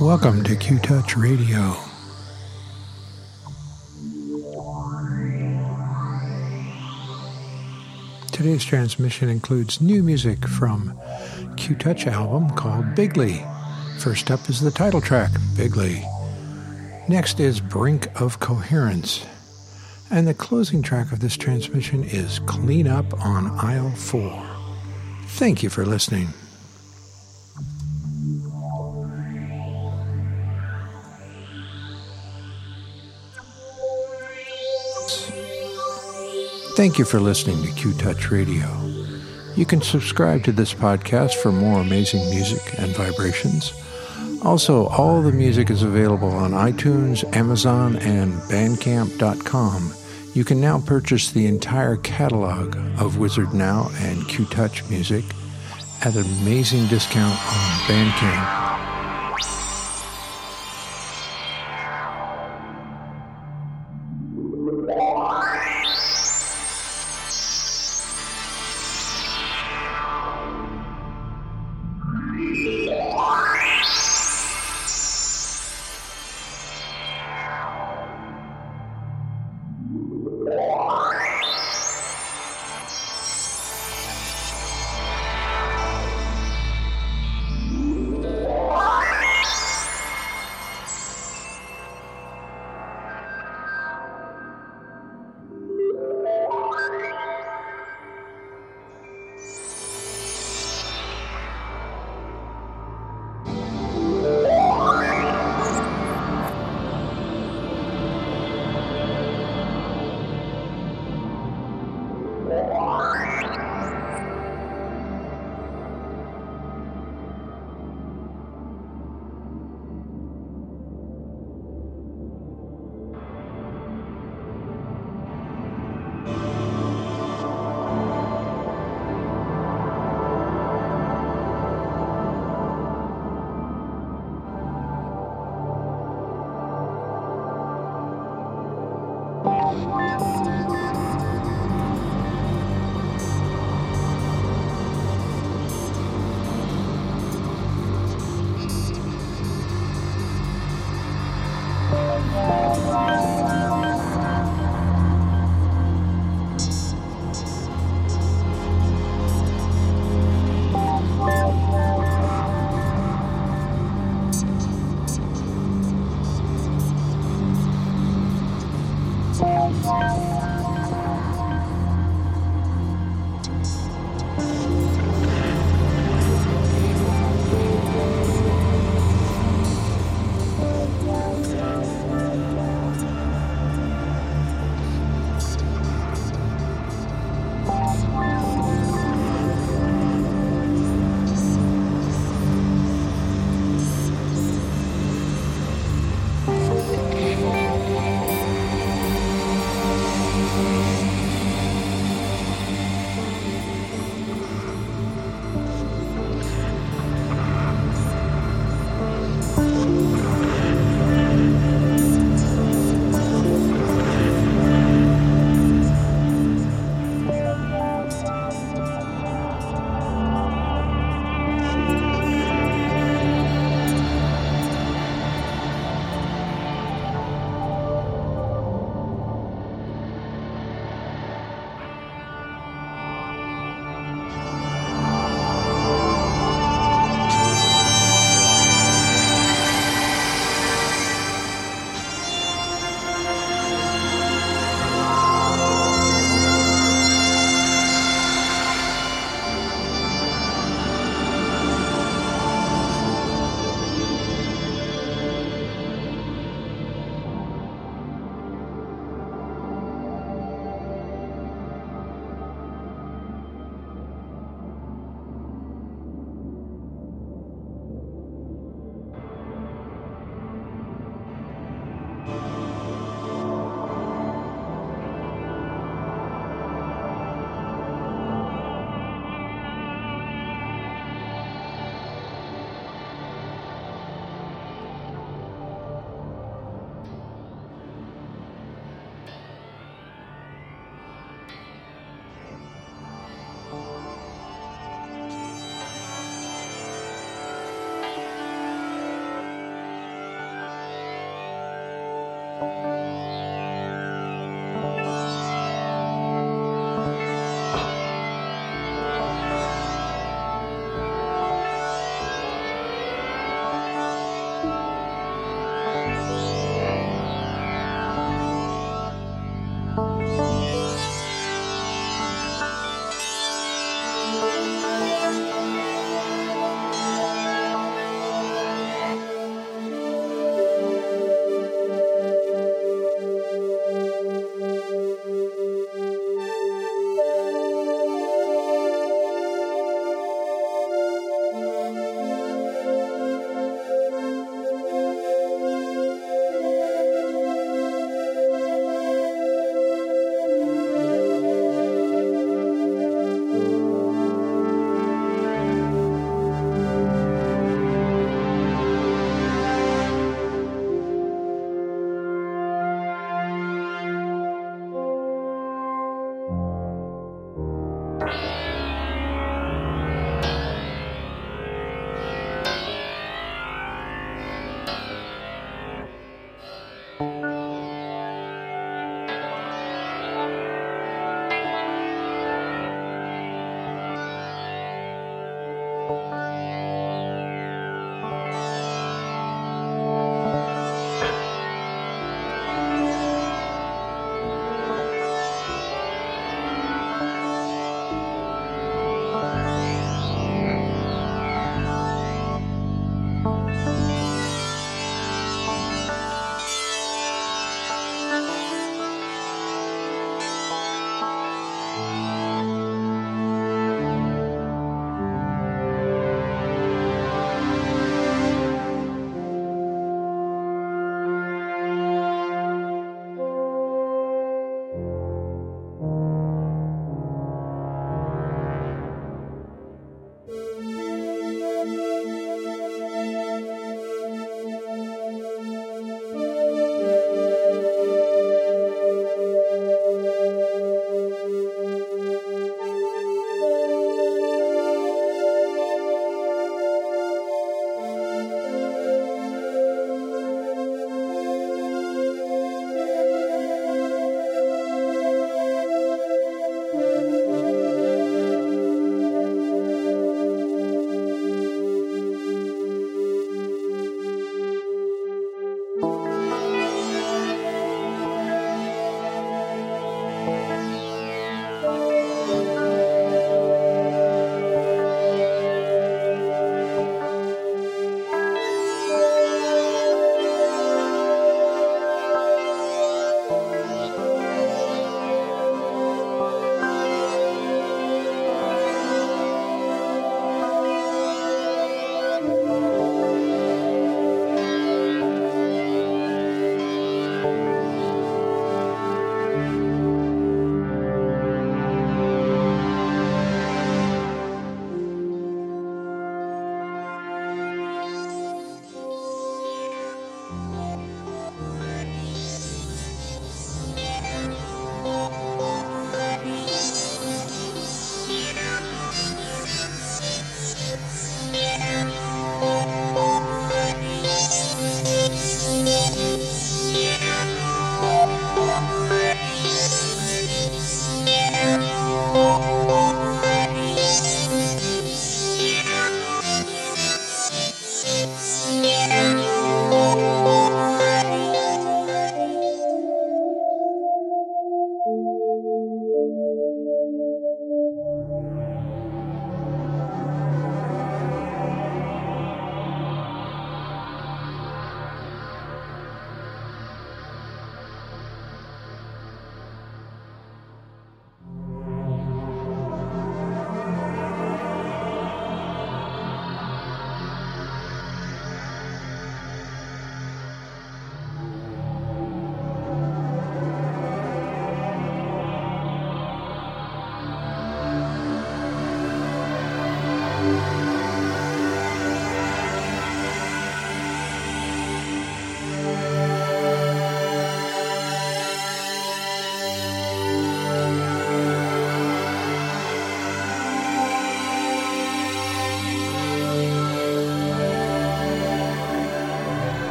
Welcome to Qtouch Radio. Today's transmission includes new music from Qtouch album called Bigly. First up is the title track, Bigly. Next is Brink of Coherence. And the closing track of this transmission is Clean Up on Aisle 4. Thank you for listening. Thank you for listening to Qtouch Radio. You can subscribe to this podcast for more amazing music and vibrations. Also, all the music is available on iTunes, Amazon, and Bandcamp.com. You can now purchase the entire catalog of Wizard Now and Qtouch music at an amazing discount on Bandcamp.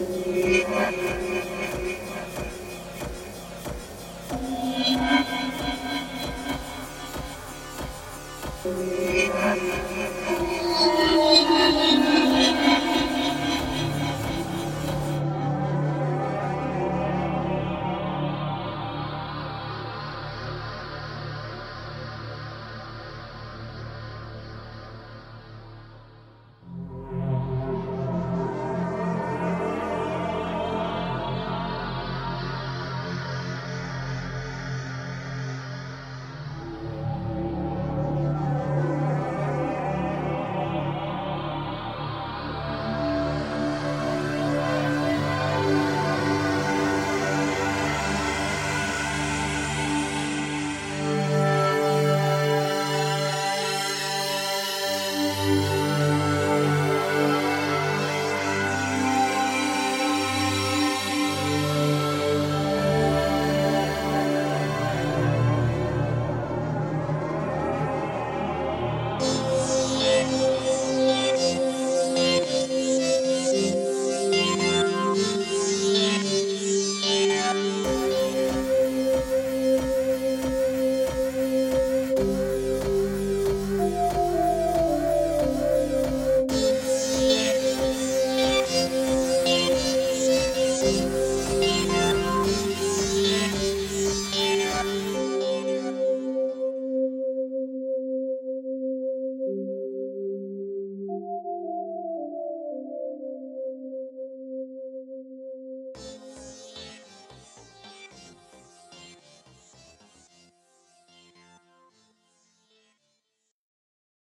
Thank you.